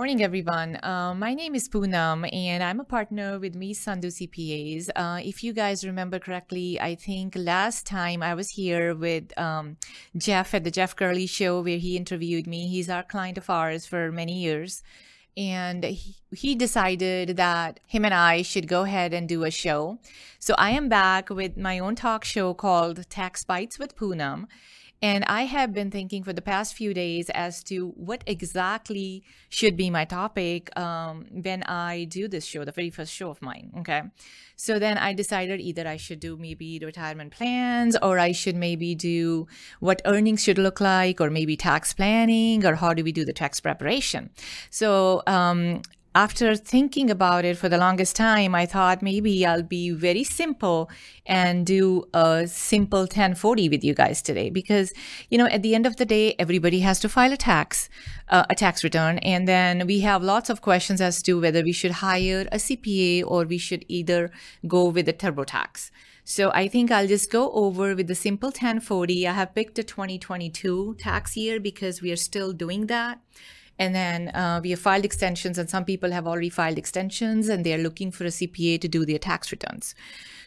morning, everyone. Uh, my name is Poonam, and I'm a partner with me Sandhu CPAs. Uh, if you guys remember correctly, I think last time I was here with um, Jeff at the Jeff Gurley Show, where he interviewed me. He's our client of ours for many years, and he, he decided that him and I should go ahead and do a show. So I am back with my own talk show called Tax Bites with Poonam. And I have been thinking for the past few days as to what exactly should be my topic um, when I do this show, the very first show of mine. Okay. So then I decided either I should do maybe retirement plans or I should maybe do what earnings should look like or maybe tax planning or how do we do the tax preparation. So um, after thinking about it for the longest time, I thought maybe I'll be very simple and do a simple 1040 with you guys today because, you know, at the end of the day, everybody has to file a tax, uh, a tax return. And then we have lots of questions as to whether we should hire a CPA or we should either go with a TurboTax. So I think I'll just go over with the simple 1040. I have picked a 2022 tax year because we are still doing that. And then uh, we have filed extensions, and some people have already filed extensions and they're looking for a CPA to do their tax returns.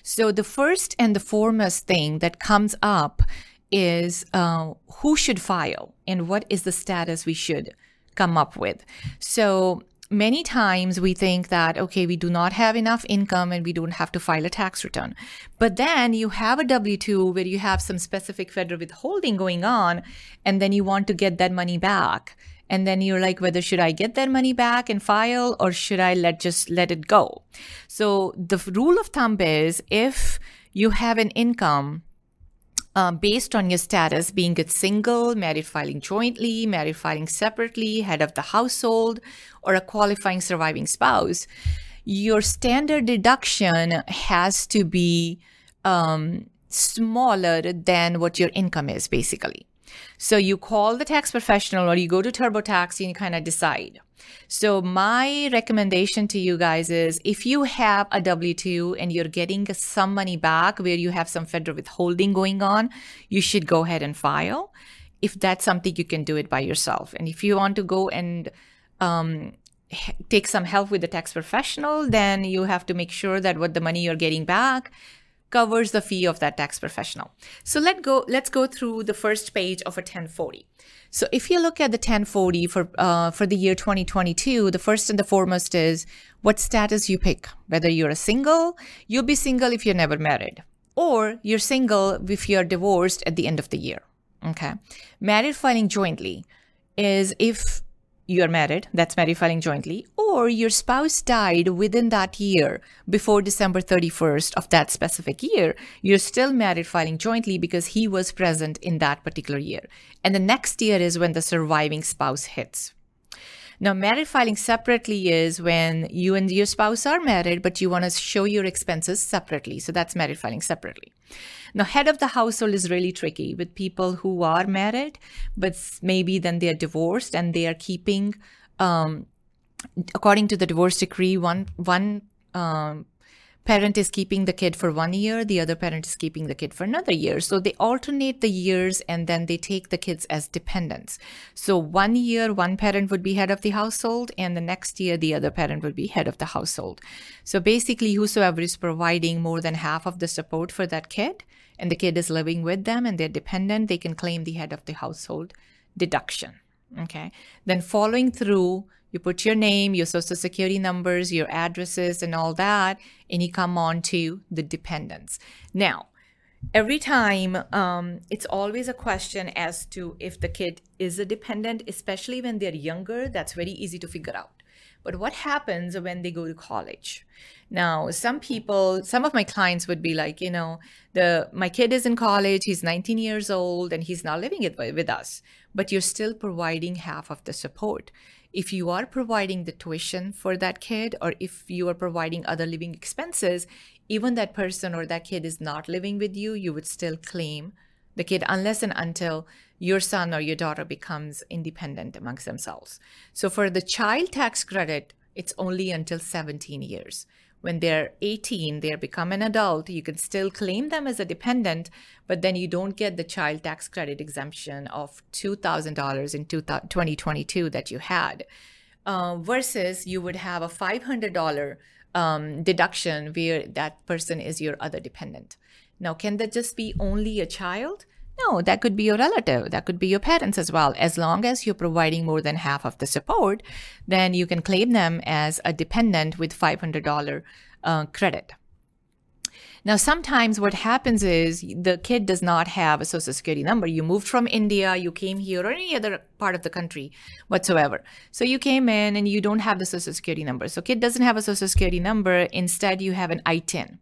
So the first and the foremost thing that comes up is uh, who should file and what is the status we should come up with. So many times we think that, okay, we do not have enough income and we don't have to file a tax return. But then you have a W 2 where you have some specific federal withholding going on, and then you want to get that money back and then you're like whether should i get that money back and file or should i let just let it go so the rule of thumb is if you have an income um, based on your status being a single, married filing jointly, married filing separately, head of the household, or a qualifying surviving spouse, your standard deduction has to be um, smaller than what your income is, basically. So you call the tax professional or you go to TurboTax and you kind of decide. So my recommendation to you guys is if you have a W2 and you're getting some money back where you have some federal withholding going on, you should go ahead and file. If that's something you can do it by yourself. And if you want to go and um, take some help with the tax professional, then you have to make sure that what the money you're getting back covers the fee of that tax professional. So let go, let's go through the first page of a 1040. So if you look at the 1040 for, uh, for the year 2022, the first and the foremost is what status you pick. Whether you're a single, you'll be single if you're never married, or you're single if you're divorced at the end of the year. Okay. Married filing jointly is if you're married, that's married filing jointly, or your spouse died within that year before December 31st of that specific year, you're still married filing jointly because he was present in that particular year. And the next year is when the surviving spouse hits. Now, married filing separately is when you and your spouse are married, but you want to show your expenses separately. So that's married filing separately. Now, head of the household is really tricky with people who are married, but maybe then they're divorced and they are keeping, um, according to the divorce decree, one one um, parent is keeping the kid for one year, the other parent is keeping the kid for another year. So they alternate the years and then they take the kids as dependents. So one year, one parent would be head of the household, and the next year, the other parent would be head of the household. So basically, whosoever is providing more than half of the support for that kid, and the kid is living with them and they're dependent, they can claim the head of the household deduction. Okay. Then following through, you put your name, your social security numbers, your addresses, and all that, and you come on to the dependents. Now, every time um, it's always a question as to if the kid is a dependent, especially when they're younger, that's very easy to figure out. But what happens when they go to college? Now, some people, some of my clients would be like, you know, the my kid is in college, he's 19 years old, and he's not living it with us, but you're still providing half of the support. If you are providing the tuition for that kid, or if you are providing other living expenses, even that person or that kid is not living with you, you would still claim the kid unless and until your son or your daughter becomes independent amongst themselves. So for the child tax credit, it's only until 17 years. When they're 18, they become an adult, you can still claim them as a dependent, but then you don't get the child tax credit exemption of $2,000 in 2022 that you had. uh, versus you would have a $500 um, deduction where that person is your other dependent. Now, can that just be only a child? No, that could be your relative. That could be your parents as well. As long as you're providing more than half of the support, then you can claim them as a dependent with $500 uh, credit. Now, sometimes what happens is the kid does not have a social security number. You moved from India, you came here, or any other part of the country whatsoever. So you came in and you don't have the social security number. So kid doesn't have a social security number. Instead, you have an ITIN.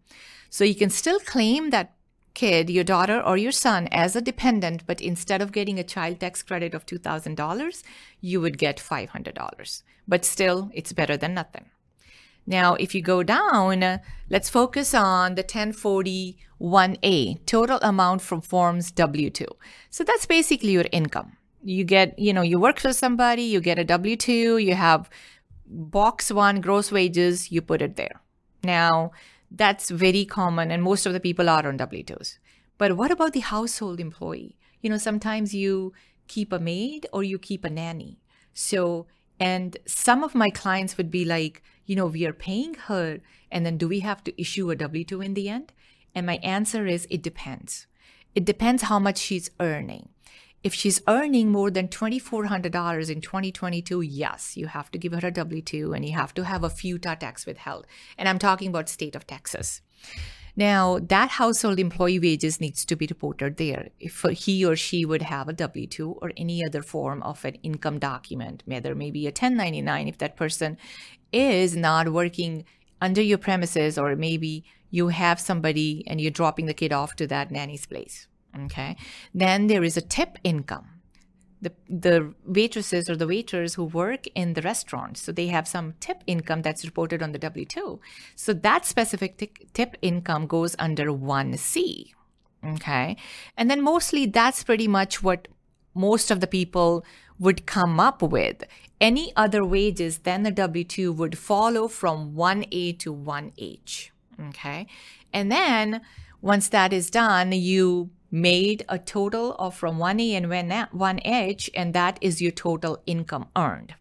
So you can still claim that kid, your daughter or your son, as a dependent, but instead of getting a child tax credit of $2,000, you would get $500. But still, it's better than nothing. Now, if you go down, let's focus on the 1041A, total amount from forms W2. So that's basically your income. You get, you know, you work for somebody, you get a W2, you have box one gross wages, you put it there. Now, that's very common, and most of the people are on W 2s. But what about the household employee? You know, sometimes you keep a maid or you keep a nanny. So, and some of my clients would be like, you know, we are paying her, and then do we have to issue a W 2 in the end? And my answer is it depends. It depends how much she's earning. If she's earning more than $2,400 in 2022, yes, you have to give her a W 2 and you have to have a FUTA tax withheld. And I'm talking about state of Texas. Now, that household employee wages needs to be reported there if he or she would have a W 2 or any other form of an income document, whether maybe a 1099 if that person is not working under your premises, or maybe you have somebody and you're dropping the kid off to that nanny's place. Okay. Then there is a tip income. The, the waitresses or the waiters who work in the restaurant, so they have some tip income that's reported on the W 2. So that specific t- tip income goes under 1C. Okay. And then mostly that's pretty much what most of the people would come up with. Any other wages than the W 2 would follow from 1A to 1H. Okay. And then once that is done, you made a total of from 1A and 1H, and that is your total income earned.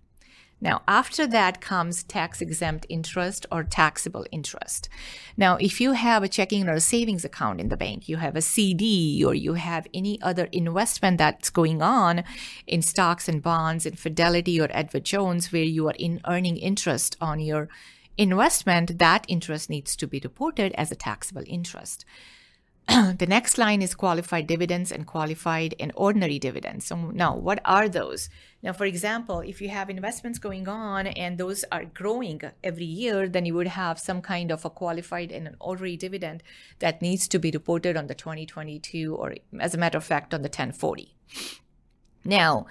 Now, after that comes tax exempt interest or taxable interest. Now, if you have a checking or a savings account in the bank, you have a CD, or you have any other investment that's going on in stocks and bonds in Fidelity or Edward Jones, where you are in earning interest on your investment, that interest needs to be reported as a taxable interest. the next line is qualified dividends and qualified and ordinary dividends. So now, what are those? Now, for example, if you have investments going on and those are growing every year, then you would have some kind of a qualified and an ordinary dividend that needs to be reported on the 2022 or, as a matter of fact, on the 1040. Now,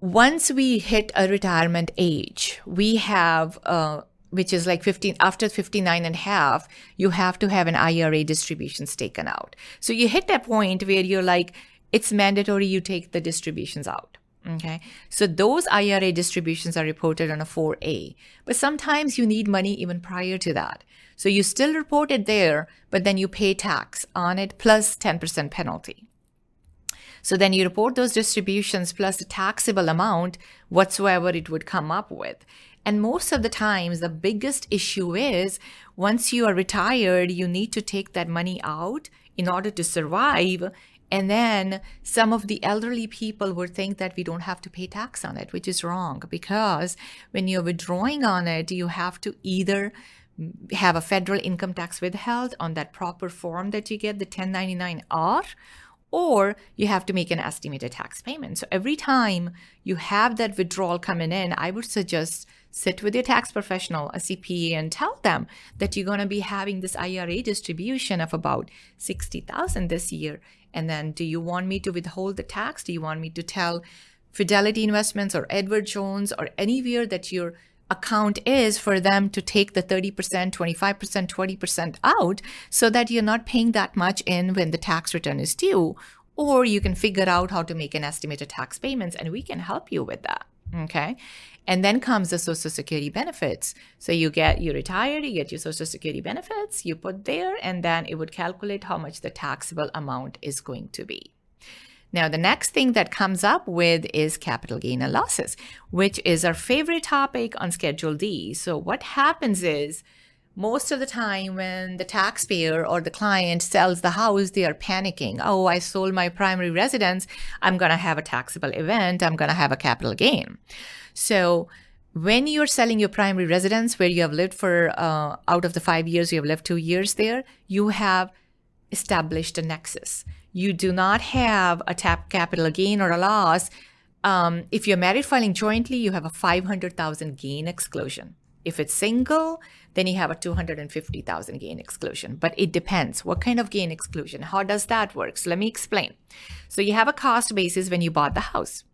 once we hit a retirement age, we have uh, which is like 15 after 59 and a half you have to have an ira distributions taken out. So you hit that point where you're like it's mandatory you take the distributions out okay? So those ira distributions are reported on a 4a but sometimes you need money even prior to that. So you still report it there but then you pay tax on it plus 10% penalty. So then you report those distributions plus the taxable amount whatsoever it would come up with and most of the times, the biggest issue is once you are retired, you need to take that money out in order to survive. And then some of the elderly people would think that we don't have to pay tax on it, which is wrong because when you're withdrawing on it, you have to either have a federal income tax withheld on that proper form that you get, the 1099R, or you have to make an estimated tax payment. So every time you have that withdrawal coming in, I would suggest sit with your tax professional, a CPA, and tell them that you're going to be having this IRA distribution of about 60,000 this year. And then do you want me to withhold the tax? Do you want me to tell Fidelity Investments or Edward Jones or anywhere that your account is for them to take the 30%, 25%, 20% out so that you're not paying that much in when the tax return is due? Or you can figure out how to make an estimated tax payments and we can help you with that. Okay. And then comes the Social Security benefits. So you get, you retire, you get your Social Security benefits, you put there, and then it would calculate how much the taxable amount is going to be. Now, the next thing that comes up with is capital gain and losses, which is our favorite topic on Schedule D. So, what happens is most of the time when the taxpayer or the client sells the house, they are panicking. Oh, I sold my primary residence. I'm going to have a taxable event. I'm going to have a capital gain. So, when you're selling your primary residence where you have lived for uh, out of the five years you have lived two years there you have established a nexus. You do not have a tap capital gain or a loss. Um, if you're married filing jointly you have a 500000 gain exclusion. If it's single then you have a 250000 gain exclusion. But it depends. What kind of gain exclusion? How does that work? So let me explain. So you have a cost basis when you bought the house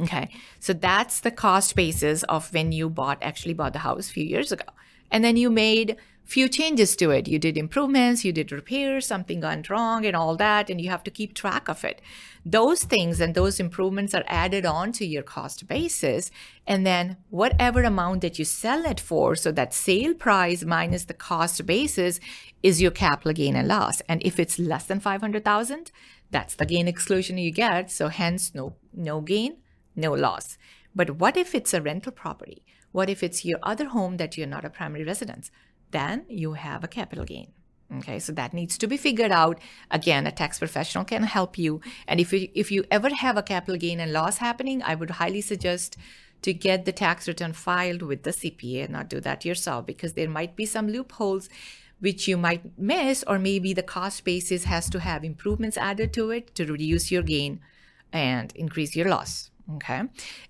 Okay. So that's the cost basis of when you bought, actually bought the house a few years ago. And then you made few changes to it. You did improvements, you did repairs, something went wrong and all that, and you have to keep track of it. Those things and those improvements are added on to your cost basis. And then whatever amount that you sell it for, so that sale price minus the cost basis is your capital gain and loss. And if it's less than 500,000, that's the gain exclusion you get. So hence no, no gain no loss. But what if it's a rental property? What if it's your other home that you're not a primary residence? Then you have a capital gain. Okay, so that needs to be figured out. Again, a tax professional can help you. And if you, if you ever have a capital gain and loss happening, I would highly suggest to get the tax return filed with the CPA and not do that yourself because there might be some loopholes which you might miss, or maybe the cost basis has to have improvements added to it to reduce your gain and increase your loss. Okay.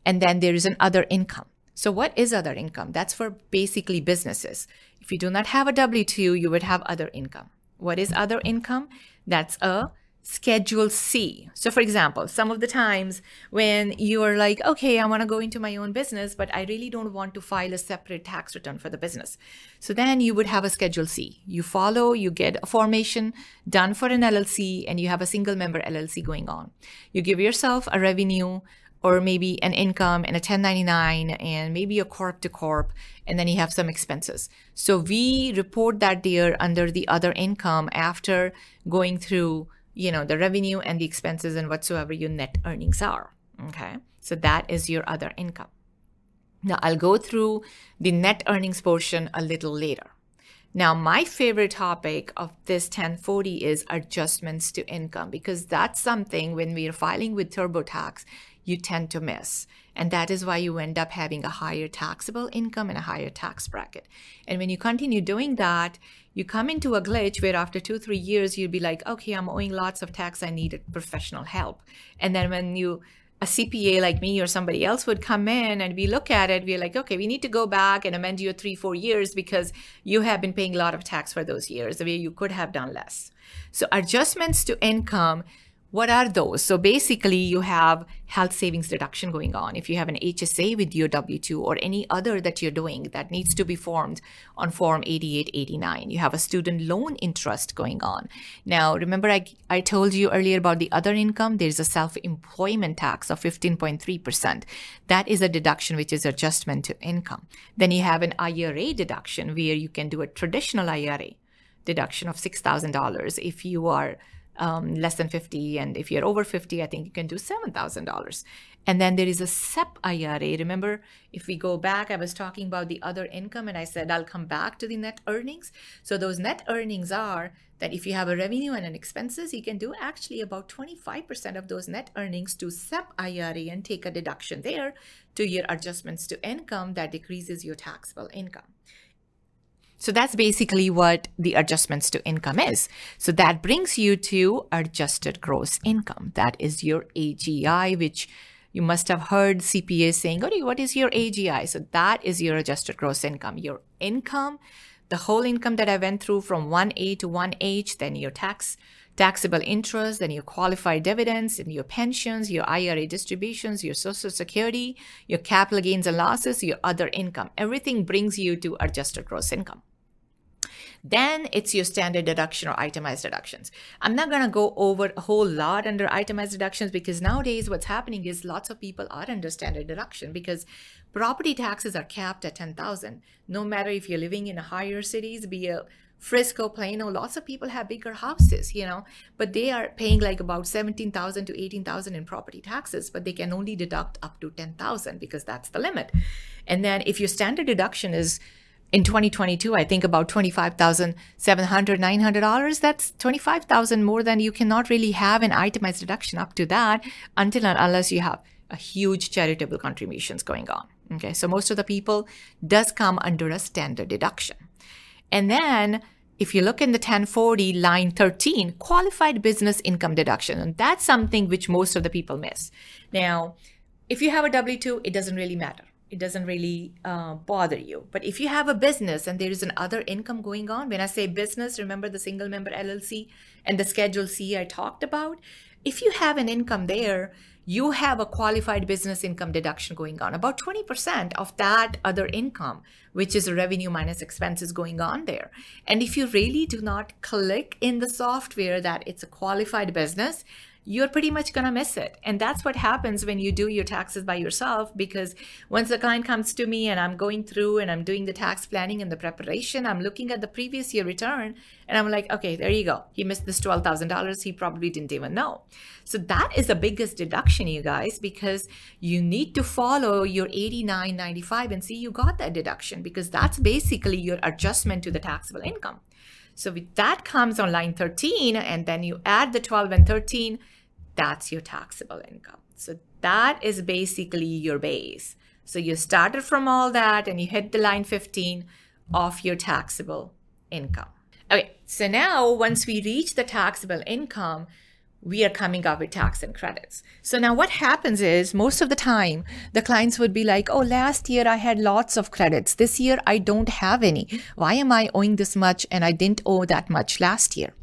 And then there is an other income. So, what is other income? That's for basically businesses. If you do not have a W 2, you would have other income. What is other income? That's a Schedule C. So, for example, some of the times when you are like, okay, I want to go into my own business, but I really don't want to file a separate tax return for the business. So, then you would have a Schedule C. You follow, you get a formation done for an LLC, and you have a single member LLC going on. You give yourself a revenue or maybe an income and a 1099 and maybe a corp to corp and then you have some expenses. So we report that there under the other income after going through you know the revenue and the expenses and whatsoever your net earnings are okay? So that is your other income. Now i'll go through the net earnings portion a little later. Now, my favorite topic of this 1040 is adjustments to income because that's something when we are filing with TurboTax, you tend to miss. And that is why you end up having a higher taxable income and a higher tax bracket. And when you continue doing that, you come into a glitch where after two, three years, you'll be like, okay, I'm owing lots of tax. I need professional help. And then when you a CPA like me or somebody else would come in and we look at it, we're like, okay, we need to go back and amend your three, four years because you have been paying a lot of tax for those years, the way you could have done less. So adjustments to income what are those? So basically, you have health savings deduction going on. If you have an HSA with your W 2 or any other that you're doing that needs to be formed on Form 8889, you have a student loan interest going on. Now, remember, I, I told you earlier about the other income. There's a self employment tax of 15.3%. That is a deduction which is adjustment to income. Then you have an IRA deduction where you can do a traditional IRA deduction of $6,000 if you are um, less than 50 and if you're over 50 i think you can do $7000 and then there is a sep ira remember if we go back i was talking about the other income and i said i'll come back to the net earnings. So those net earnings are that if you have a revenue and an expenses you can do actually about 25% of those net earnings to sep ira and take a deduction there to your adjustments to income that decreases your taxable income so that's basically what the adjustments to income is. So that brings you to adjusted gross income. That is your AGI, which you must have heard CPA saying, what is your AGI? So that is your adjusted gross income. Your income, the whole income that I went through from 1A to 1H, then your tax, taxable interest, and your qualified dividends, and your pensions, your IRA distributions, your social security, your capital gains and losses, your other income. Everything brings you to adjusted gross income. Then it's your standard deduction or itemized deductions. I'm not going to go over a whole lot under itemized deductions because nowadays what's happening is lots of people are under standard deduction because property taxes are capped at 10,000. No matter if you're living in higher cities, be a Frisco, Plano, lots of people have bigger houses, you know, but they are paying like about 17,000 to 18,000 in property taxes, but they can only deduct up to 10,000 because that's the limit. And then if your standard deduction is in 2022, I think about $25,700, $900. That's 25,000 more than you cannot really have an itemized deduction up to that until unless you have a huge charitable contributions going on. Okay. So most of the people does come under a standard deduction. And then if you look in the 1040 line 13, qualified business income deduction, and that's something which most of the people miss. Now, if you have a W 2, it doesn't really matter it doesn't really uh, bother you. But if you have a business and there is an other income going on, when I say business, remember the single member LLC and the Schedule C I talked about? If you have an income there, you have a qualified business income deduction going on, about 20% of that other income, which is revenue minus expenses going on there. And if you really do not click in the software that it's a qualified business, you're pretty much going to miss it. And that's what happens when you do your taxes by yourself because once the client comes to me and I'm going through and I'm doing the tax planning and the preparation, I'm looking at the previous year return and I'm like, okay, there you go. He missed this $12,000. He probably didn't even know. So that is the biggest deduction, you guys, because you need to follow your 89.95 and see you got that deduction because that's basically your adjustment to the taxable income. So with that comes on line 13 and then you add the 12 and 13 that's your taxable income. So that is basically your base. So you started from all that and you hit the line 15 of your taxable income. Okay, so now once we reach the taxable income, we are coming up with tax and credits. So now what happens is most of the time the clients would be like, "Oh, last year I had lots of credits. This year I don't have any. Why am I owing this much and I didn't owe that much last year?"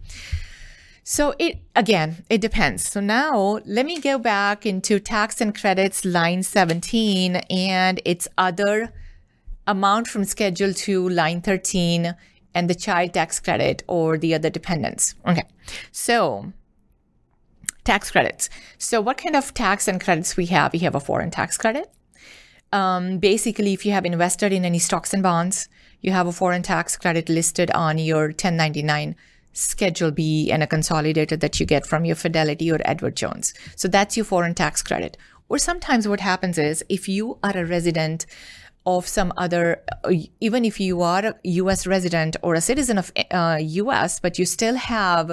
So it again, it depends. So now let me go back into tax and credits line 17 and its other amount from schedule 2 line 13 and the child tax credit or the other dependents. Okay. So tax credits. So what kind of tax and credits we have? We have a foreign tax credit. Um, basically, if you have invested in any stocks and bonds, you have a foreign tax credit listed on your 1099 Schedule B and a consolidated that you get from your Fidelity or Edward Jones. So that's your foreign tax credit. Or sometimes what happens is if you are a resident of some other, even if you are a US resident or a citizen of uh, US, but you still have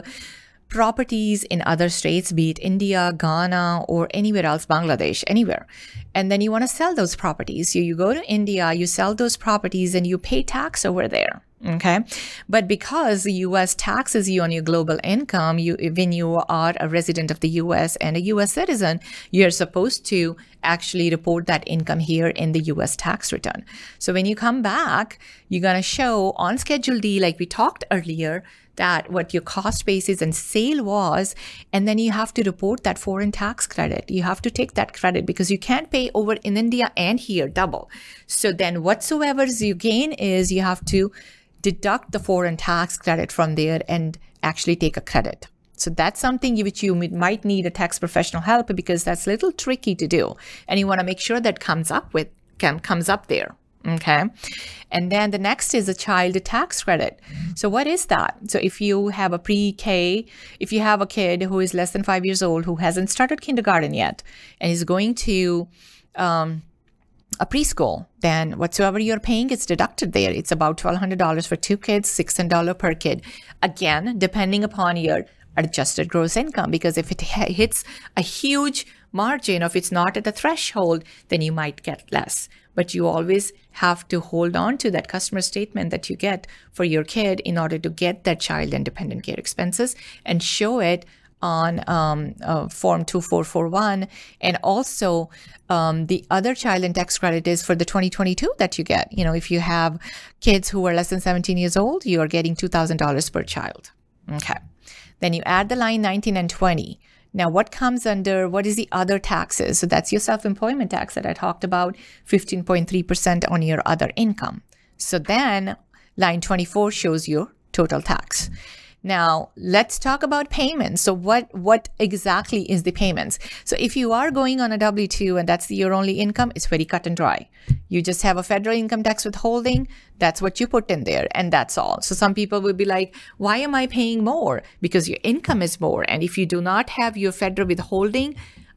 properties in other states, be it India, Ghana, or anywhere else, Bangladesh, anywhere. And then you want to sell those properties. So you go to India, you sell those properties, and you pay tax over there. Okay. But because the US taxes you on your global income, you, when you are a resident of the US and a US citizen, you're supposed to actually report that income here in the US tax return. So when you come back, you're going to show on Schedule D, like we talked earlier, that what your cost basis and sale was and then you have to report that foreign tax credit you have to take that credit because you can't pay over in india and here double so then whatsoever you gain is you have to deduct the foreign tax credit from there and actually take a credit. So that's something which you might need a tax professional help because that's a little tricky to do. And you want to make sure that comes up with comes up there. Okay. And then the next is a child tax credit. So what is that? So if you have a pre-K, if you have a kid who is less than five years old, who hasn't started kindergarten yet, and is going to um, a preschool, then whatsoever you're paying is deducted there. It's about $1,200 for two kids, $600 per kid. Again, depending upon your adjusted gross income, because if it hits a huge margin, if it's not at the threshold, then you might get less. But you always have to hold on to that customer statement that you get for your kid in order to get that child and dependent care expenses and show it on um, uh, Form 2441. And also, um, the other child and tax credit is for the 2022 that you get. You know, if you have kids who are less than 17 years old, you are getting $2,000 per child. Okay. Then you add the line 19 and 20. Now, what comes under what is the other taxes? So that's your self employment tax that I talked about, 15.3% on your other income. So then line 24 shows your total tax. Now, let's talk about payments. So what what exactly is the payments? So if you are going on a W2 and that's your only income, it's very cut and dry. You just have a federal income tax withholding, that's what you put in there and that's all. So some people will be like, "Why am I paying more?" Because your income is more. And if you do not have your federal withholding,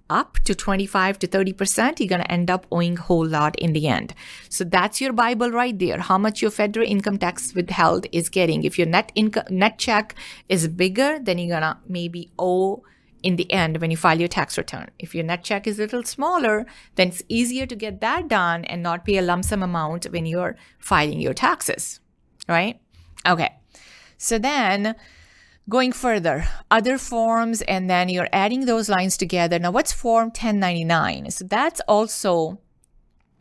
up to 25 to 30%, you're going to end up owing a whole lot in the end. So that's your Bible right there. How much your federal income tax withheld is getting. If your net income, net check is bigger, then you're going to maybe owe in the end when you file your tax return. If your net check is a little smaller, then it's easier to get that done and not pay a lump sum amount when you're filing your taxes, right? Okay. So then Going further, other forms, and then you're adding those lines together. Now, what's Form 1099? So that's also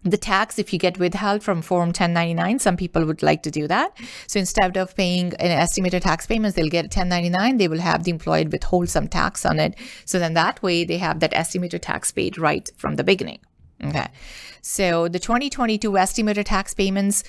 the tax if you get withheld from form 1099 some people would like to do that. So instead of paying an estimated tax payments they'll get 1099 they will have the employee withhold some tax on it. So then that way they have that estimated tax paid right from the beginning. Okay. So the 2022 estimated tax payments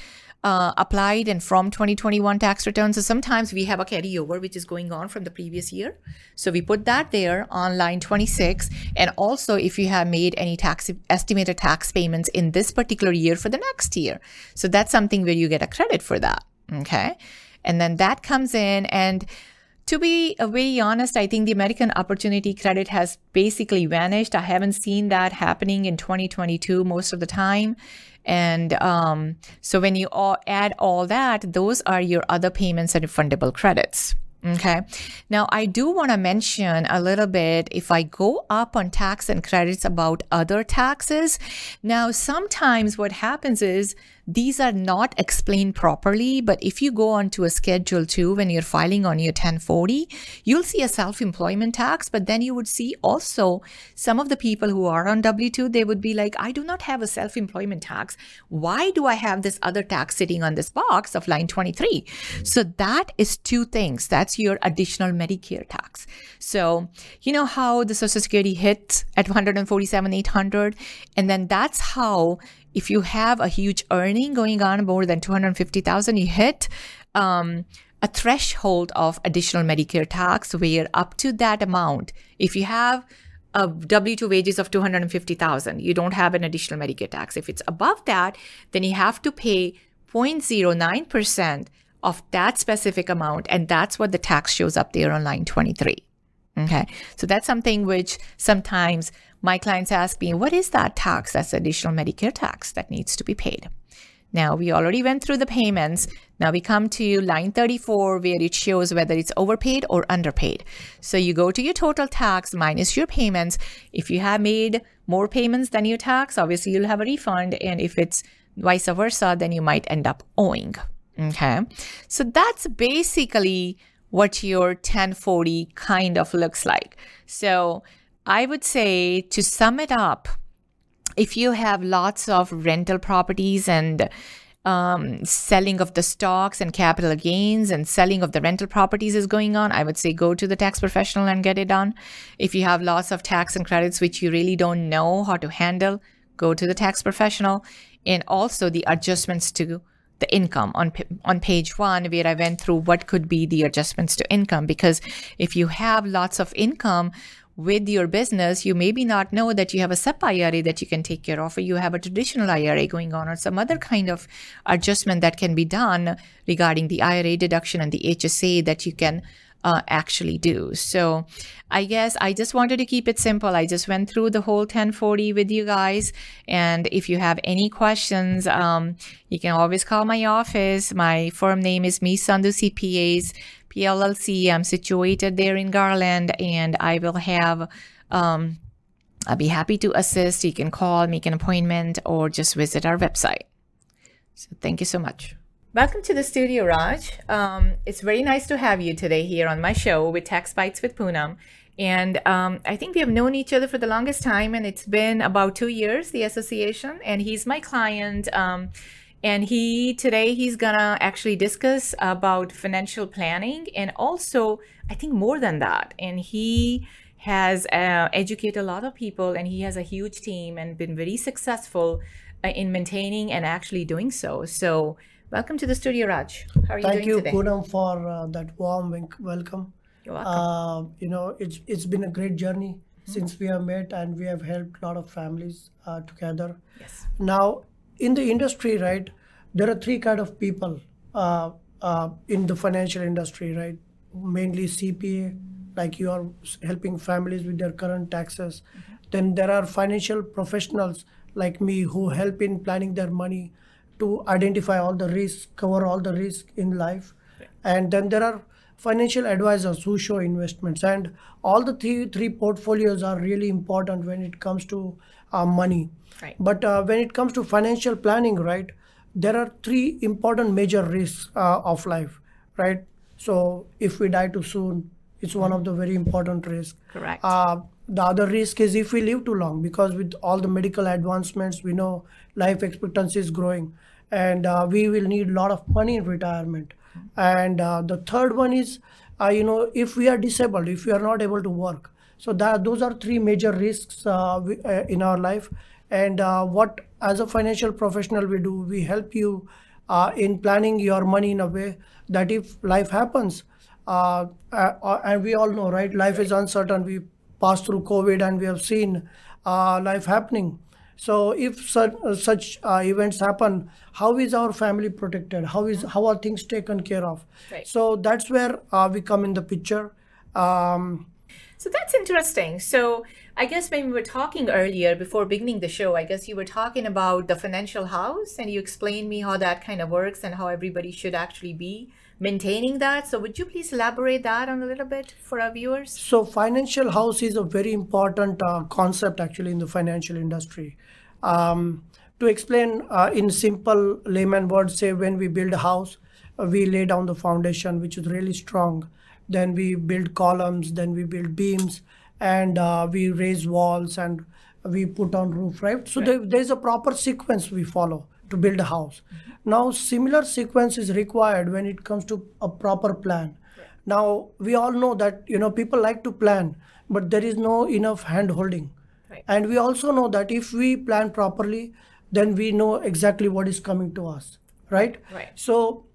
uh, applied and from 2021 tax returns. So sometimes we have a carryover which is going on from the previous year. So we put that there on line 26. And also if you have made any tax estimated tax payments in this particular year for the next year. So that's something where you get a credit for that. Okay. And then that comes in and to be uh, very honest, I think the American Opportunity Credit has basically vanished. I haven't seen that happening in 2022 most of the time. And um, so when you all add all that, those are your other payments and refundable credits. Okay. Now, I do want to mention a little bit if I go up on tax and credits about other taxes. Now, sometimes what happens is these are not explained properly, but if you go onto a schedule two when you're filing on your 1040, you'll see a self-employment tax, but then you would see also some of the people who are on W2, they would be like, I do not have a self-employment tax. Why do I have this other tax sitting on this box of line 23? So that is two things. That's your additional Medicare tax. So, you know how the Social Security hit at 147, 800? And then that's how if you have a huge earning going on more than 250,000, you hit um, a threshold of additional Medicare tax where up to that amount, if you have a W2 wages of 250,000, you don't have an additional Medicare tax. If it's above that, then you have to pay 0.09% of that specific amount. And that's what the tax shows up there on line 23. Mm-hmm. Okay. So that's something which sometimes my clients ask me, what is that tax? That's additional Medicare tax that needs to be paid. Now, we already went through the payments. Now we come to line 34 where it shows whether it's overpaid or underpaid. So you go to your total tax minus your payments. If you have made more payments than your tax, obviously you'll have a refund. And if it's vice versa, then you might end up owing. Okay. So that's basically what your 1040 kind of looks like. So I would say to sum it up, if you have lots of rental properties and um, selling of the stocks and capital gains and selling of the rental properties is going on, I would say go to the tax professional and get it done. If you have lots of tax and credits which you really don't know how to handle, go to the tax professional. And also the adjustments to the income on on page 1 where I went through what could be the adjustments to income. Because if you have lots of income with your business, you maybe not know that you have a SEP IRA that you can take care of, or you have a traditional IRA going on, or some other kind of adjustment that can be done regarding the IRA deduction and the HSA that you can uh, actually do. So I guess I just wanted to keep it simple. I just went through the whole 1040 with you guys. And if you have any questions, um, you can always call my office. My firm name is Me Sandhu CPAs. PLLC. I'm situated there in Garland, and I will have. Um, I'll be happy to assist. You can call, make an appointment, or just visit our website. So thank you so much. Welcome to the studio, Raj. Um, it's very nice to have you today here on my show with Tax Bites with Poonam. And um, I think we have known each other for the longest time, and it's been about two years, the association. And he's my client. Um, and he today he's gonna actually discuss about financial planning and also i think more than that and he has uh, educated a lot of people and he has a huge team and been very successful uh, in maintaining and actually doing so so Welcome to the studio, Raj. How are you Thank doing you, today? Poonam, for uh, that warm welcome. You're welcome. Uh, you know, it's it's been a great journey since we have met, and we have helped a lot of families uh, together. yes. Now, in the industry, right, there are three kind of people uh, uh, in the financial industry, right? Mainly CPA, like you are helping families with their current taxes. Then there are financial professionals like me who help in planning their money to identify all the risks, cover all the risk in life. And then there are financial advisors who show investments and all the three three portfolios are really important when it comes to uh, money Right. but uh, when it comes to financial planning, right, there are three important major risks uh, of life, right? So if we die too soon, it's one of the very important risks. Correct. Uh, the other risk is if we live too long, because with all the medical advancements, we know life expectancy is growing, and uh, we will need a lot of money in retirement. And uh, the third one is, uh, you know, if we are disabled, if we are not able to work. So that those are three major risks uh, we, uh, in our life. And uh, what, as a financial professional, we do, we help you in planning your money in a way that if life happens, and we all know, right, life is uncertain. We passed through COVID and we have seen uh, life happening. So if such, such uh, events happen, how is our family protected? How is how are things taken care of? Right. So that's where uh, we come in the picture. Um, So that's interesting. So I guess when we were talking earlier before beginning the show, I guess you were talking about the financial house and you explained me how that kind of works and how everybody should actually be maintaining that. So would you please elaborate that on a little bit for our viewers? So financial house is a very important uh, concept actually in the financial industry. Um, to explain uh, in simple layman words, say when we build a house, uh, we lay down the foundation, which is really strong. Then we build columns, then we build beams, and uh, we raise walls and we put on roof, right? So there, there's a proper sequence we follow to build a house. Now, similar sequence is required when it comes to a proper plan. Now, we all know that, you know, people like to plan, but there is no enough hand holding. Right. And we also know that if we plan properly, then we know exactly what is coming to us, right? Right. So,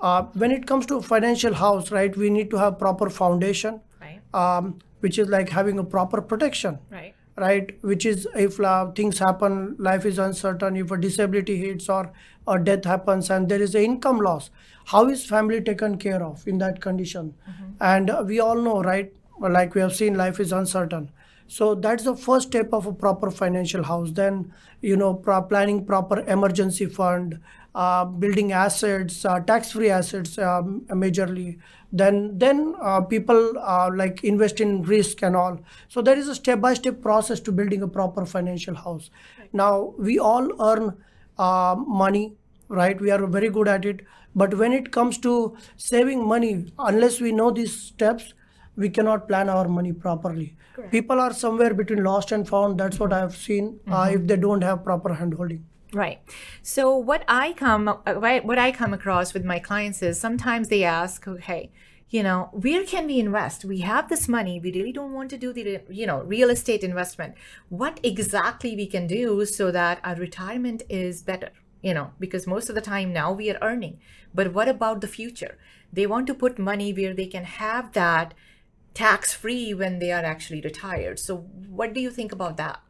uh, when it comes to financial house, right, we need to have proper foundation, Right. um, which is like having a proper protection Right. Right which is if uh, things happen life is uncertain if a disability hits or a death happens and there is an income loss how is family taken care of in that condition? And uh, we all know right like we have seen life is uncertain. So that's the first step of a proper financial house. Then you know pro- planning proper emergency fund uh, building assets, uh, tax-free assets, um, majorly. Then, then uh, people uh, like invest in risk and all. So there is a step-by-step process to building a proper financial house. Now we all earn uh, money, right? We are very good at it. But when it comes to saving money, unless we know these steps, we cannot plan our money properly. People are somewhere between lost and found. That's what I have seen. Uh, if they don't have proper handholding. Right. So what I come uh, what I come across with my clients is sometimes they ask, okay, you know, where can we invest? We have this money. We really don't want to do the you know real estate investment. What exactly we can do so that our retirement is better? You know, because most of the time now we are earning, but what about the future? They want to put money where they can have that tax free when they are actually retired. So what do you think about that?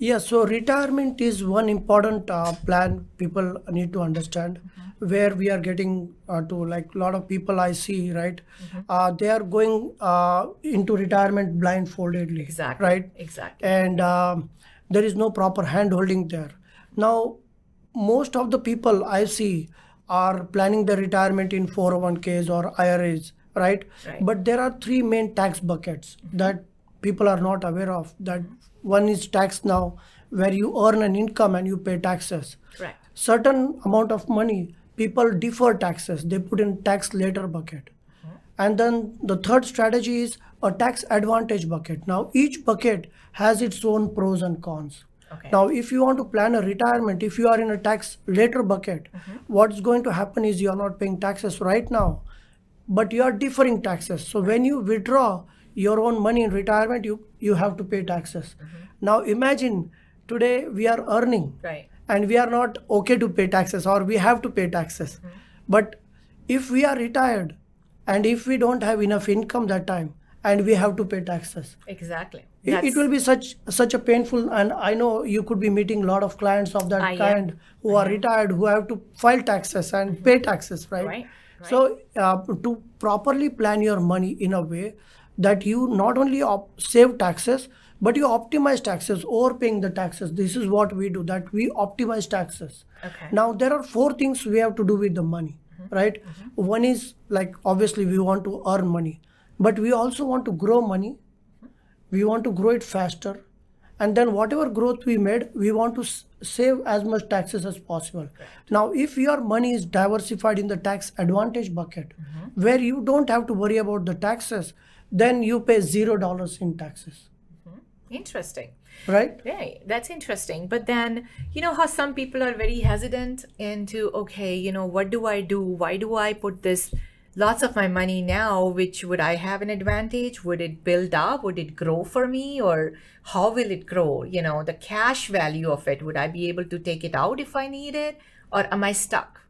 Yeah, so retirement is one important uh, plan people need to understand where we are getting uh, to. Like a lot of people I see, right? Uh, they are going uh, into retirement blindfoldedly, Exactly. right? Exactly. And um, there is no proper hand holding there. Now, most of the people I see are planning their retirement in 401ks or IRAs, right? Right. But there are three main tax buckets that people are not aware of. That one is tax now, where you earn an income and you pay taxes. Right. Certain amount of money, people defer taxes. They put in tax later bucket. Mm-hmm. And then the third strategy is a tax advantage bucket. Now each bucket has its own pros and cons. Okay. Now, if you want to plan a retirement, if you are in a tax later bucket, mm-hmm. what's going to happen is you are not paying taxes right now, but you are deferring taxes. So when you withdraw your own money in retirement, you you have to pay taxes. Now imagine today we are earning, Right. and we are not okay to pay taxes or we have to pay taxes but if we are retired and if we don't have enough income that time and we have to pay taxes Exactly. it, it will be such such a painful and i know you could be meeting a lot of clients of that I am. kind who are retired who have to file taxes and pay taxes right, Right, so uh, to properly plan your money in a way that you not only op- save taxes but you optimize taxes overpaying the taxes. This is what we do that we optimize taxes. Okay. now there are four things we have to do with the money mm-hmm. right? Mm-hmm. One is like obviously we want to earn money but we also want to grow money. Mm-hmm. We want to grow it faster and then whatever growth we made we want to s- save as much taxes as possible. Now if your money is diversified in the tax advantage bucket where you don't have to worry about the taxes then you pay zero dollars in taxes Interesting. right Right. That's interesting. But then, you know how some people are very hesitant into, okay, you know, what do I do? Why do I put this lots of my money now? Which would I have an advantage? Would it build up? Would it grow for me? Or how will it grow? You know, the cash value of it, would I be able to take it out if I need it? Or am I stuck?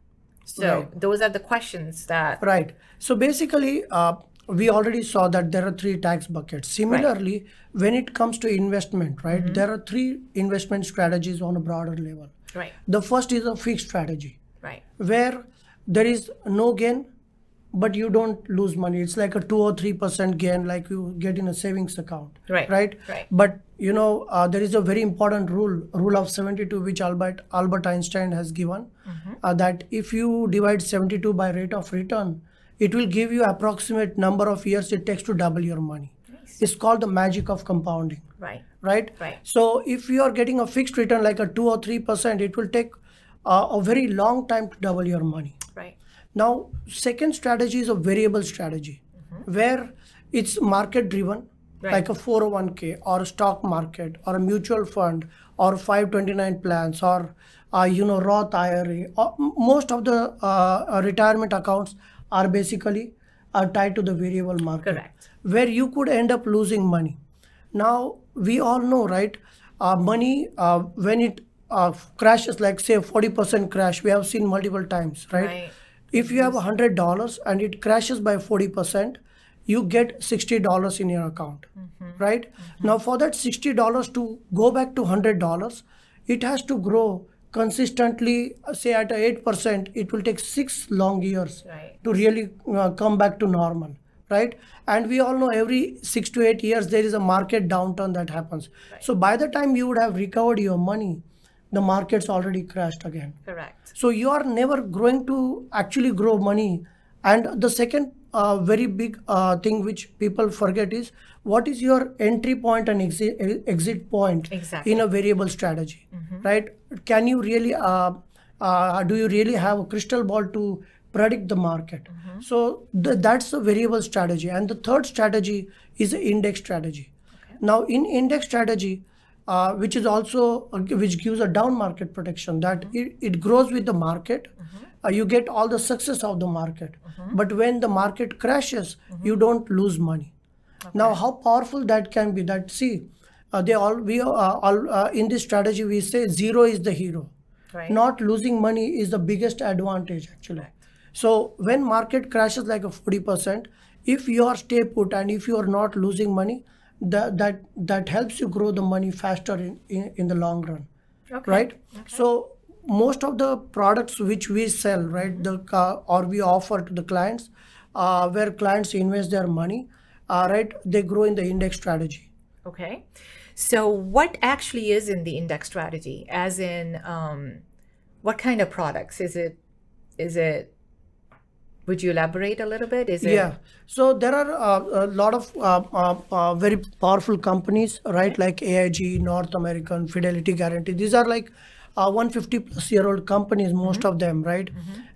So Right. those are the questions that Right. So basically, uh, we already saw that there are three tax buckets. Similarly, when it comes to investment, right, there are three investment strategies on a broader level. right, The first is a fixed strategy right, where there is no gain, but you don't lose money. It's like a two or three percent gain, like you get in a savings account. Right, Right. right. But you know, uh, there is a very important rule, rule of seventy-two, which Albert Albert Einstein has given, Mm-hmm. uh, that if you divide seventy-two by rate of return, it will give you approximate number of years it takes to double your money. It's called the magic of compounding right, right? Right. So if you are getting a fixed return like a two or three percent, it will take uh, a very long time to double your money. right, Now, second strategy is a variable strategy, where it's market driven, Right. like a 401k or a stock market or a mutual fund or 529 plans or uh, you know Roth IRA. Or most of the uh, uh, retirement accounts are basically are tied to the variable market, Correct. where you could end up losing money. Now we all know, right? Uh, money uh, when it uh, crashes, like say 40% crash, we have seen multiple times, right? Right. If you have hundred dollars and it crashes by forty percent, you get sixty dollars in your account, right? Now for that sixty dollars to go back to hundred dollars, it has to grow consistently. uh, Say at eight percent, it will take six long years Right. to really uh, come back to normal, right? And we all know every six to eight years there is a market downturn that happens. So by the time you would have recovered your money, the market's already crashed again. correct, So you are never going to actually grow money. And the second uh, very big uh, thing which people forget is what is your entry point and exit, exit point Exactly. in a variable strategy, right? Can you really, uh, uh, do you really have a crystal ball to predict the market? So th- that's the variable strategy. And the third strategy is the index strategy. Now in index strategy, uh, which is also uh, which gives a down market protection that it, it grows with the market. Uh, you get all the success of the market. But when the market crashes you don't lose money. Now how powerful that can be that see uh, they all we uh, all uh, in this strategy we say zero is the hero. Right, not losing money is the biggest advantage actually. So when market crashes like a 40% if you are stay put and if you are not losing money that that that helps you grow the money faster in, in, in the long run okay, right so most of the products which we sell right the uh, or we offer to the clients uh, where clients invest their money uh, right they grow in the index strategy Okay. So, what actually is in the index strategy? As in, um, what kind of products is it? Is it? Would you elaborate a little bit? Is it? Yeah. So there are uh, a lot of uh, uh, uh, very powerful companies, right? Like AIG, North American, Fidelity Guaranty. These are like uh, 150 plus year old companies, most of them, right?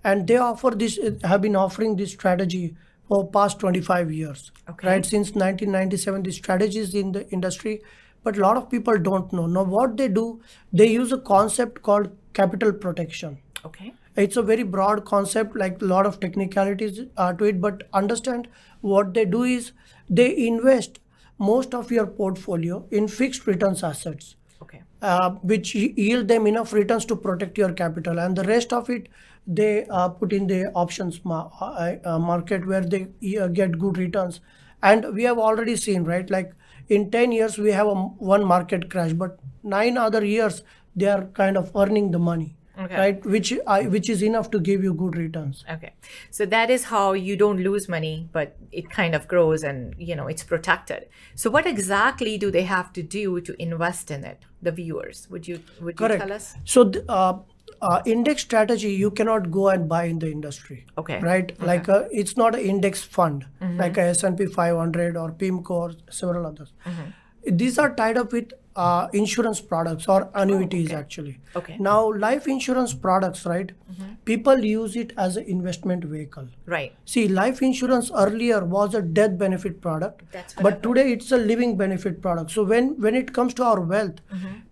And they offer this, have been offering this strategy for past 25 years, Okay. right? Since 1997, the strategies in the industry, but a lot of people don't know. Now, what they do, they use a concept called capital protection Okay. It's a very broad concept like a lot of technicalities uh, to it but understand what they do is they invest most of your portfolio in fixed returns assets Okay. uh, which yield them enough returns to protect your capital, and the rest of it they uh, put in the options ma- uh, uh, market where they uh, get good returns. And we have already seen, right? Like in 10 years, we have a, one market crash, but nine other years, they are kind of earning the money, Okay. right? Which, I which is enough to give you good returns. Okay. So that is how you don't lose money, but it kind of grows and, you know, it's protected. So what exactly do they have to do to invest in it? The viewers, would you would you Correct. tell us? So, uh, uh, index strategy, you cannot go and buy in the industry. Okay. Right? Like uh it's not an index fund, like a S&P 500 or PIMCO or several others. These are tied up with uh, insurance products or annuities actually. Okay. Now, life insurance products, right? People use it as an investment vehicle. Right. See, life insurance earlier was a death benefit product, That's but today it's a living benefit product. So when when it comes to our wealth,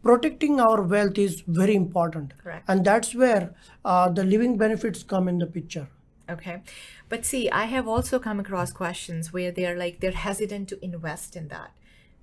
protecting our wealth is very important, Correct. and that's where uh, the living benefits come in the picture. Okay. But see, I have also come across questions where they're like, they're hesitant to invest in that.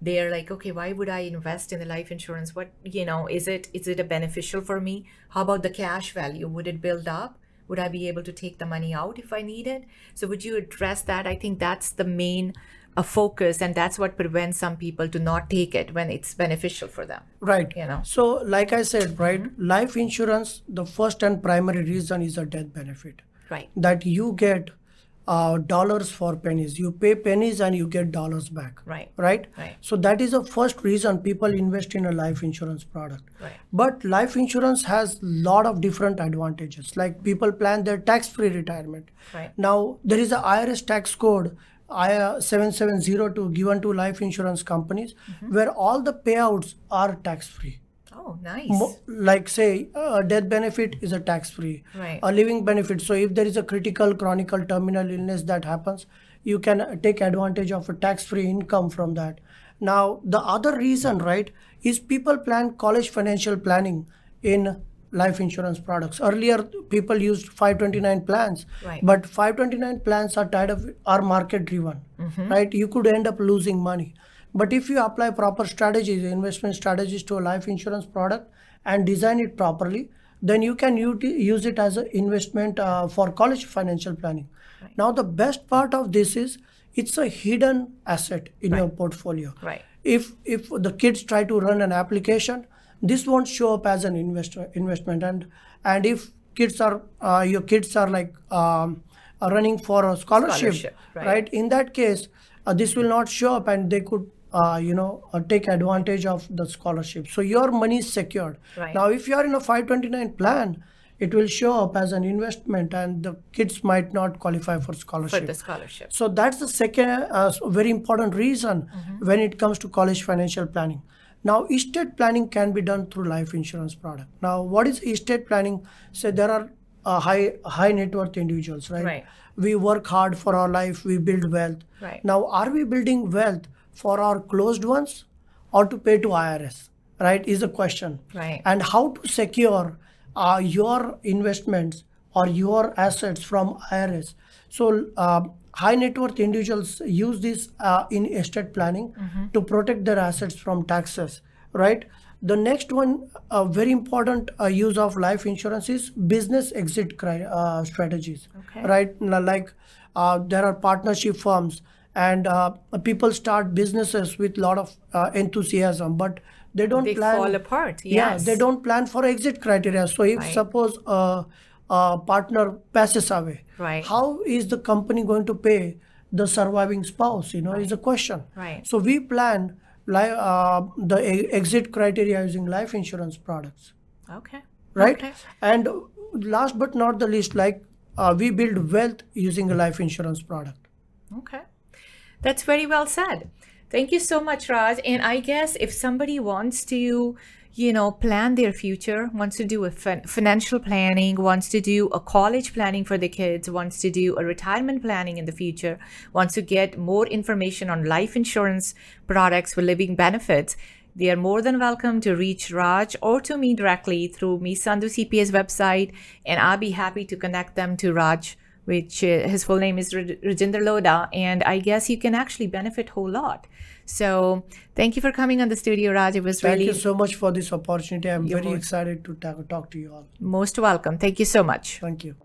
They're like, okay, why would I invest in the life insurance? What, you know, is it, is it a beneficial for me? How about the cash value? Would it build up? Would I be able to take the money out if I need it? So would you address that? I think that's the main uh, focus and that's what prevents some people to not take it when it's beneficial for them. Right. You know. So, like I said, right, life insurance, the first and primary reason is a death benefit. Right. That you get uh, dollars for pennies. You pay pennies and you get dollars back. Right. Right? Right. So that is the first reason people invest in a life insurance product. Right. But life insurance has lot of different advantages. Like people plan their tax-free retirement. Right. Now there is a IRS tax code I 7702 given to life insurance companies Mm-hmm. where all the payouts are tax-free. Oh, nice. Mo- like say a death benefit is a tax free Right. a living benefit so if there is a critical chronic terminal illness that happens you can uh, take advantage of a tax free income from that now the other reason right is people plan college financial planning in life insurance products earlier people used 529 plans Right. but 529 plans are tied up are market driven right you could end up losing money but if you apply proper strategies investment strategies to a life insurance product and design it properly then you can use it as an investment uh, for college financial planning now the best part of this is it's a hidden asset in your portfolio Right. if if the kids try to run an application this won't show up as an investor investment and and if kids are uh, your kids are like um, are running for a scholarship, Scholarship, right. right. in that case uh, this will not show up and they could uh, you know uh, take advantage of the scholarship so your money is secured Right. now if you are in a 529 plan it will show up as an investment and the kids might not qualify for scholarship For the scholarship. so that's the second uh, very important reason when it comes to college financial planning. Now, estate planning can be done through life insurance product. Now, what is estate planning? Say there are uh, high high net worth individuals, right? Right. We work hard for our life. We build wealth. Right. Now, are we building wealth for our closed ones or to pay to IRS? Right is the question. Right. And how to secure uh, your investments or your assets from IRS. So, uh, high net worth individuals use this uh, in estate planning to protect their assets from taxes, right? The next one, a very important uh, use of life insurance is business exit cri- uh, strategies, Okay. right? Like uh, there are partnership firms and uh, people start businesses with a lot of uh, enthusiasm, but they don't plan. They plan. fall apart. Yeah, they don't plan for exit criteria. So if Right. suppose a, a partner passes away, Right. how is the company going to pay the surviving spouse? You know, is a question. Right. So we plan li- uh, the e- exit criteria using life insurance products, Okay. right? Okay. And last but not the least, like uh, we build wealth using a life insurance product. Okay. That's very well said. Thank you so much, Raj. And I guess if somebody wants to, you know, plan their future, wants to do a fin- financial planning, wants to do a college planning for the kids, wants to do a retirement planning in the future, wants to get more information on life insurance products for living benefits, they are more than welcome to reach Raj or to me directly through Me Sandhu CPA's website, and I'll be happy to connect them to Raj which uh, his full name is Rajinder Lodha, and I guess you can actually benefit a whole lot. So thank you for coming on the studio, Raj. It was Thank really you so much for this opportunity. I'm very most- excited to ta- talk to you all. most welcome. Thank you so much. Thank you.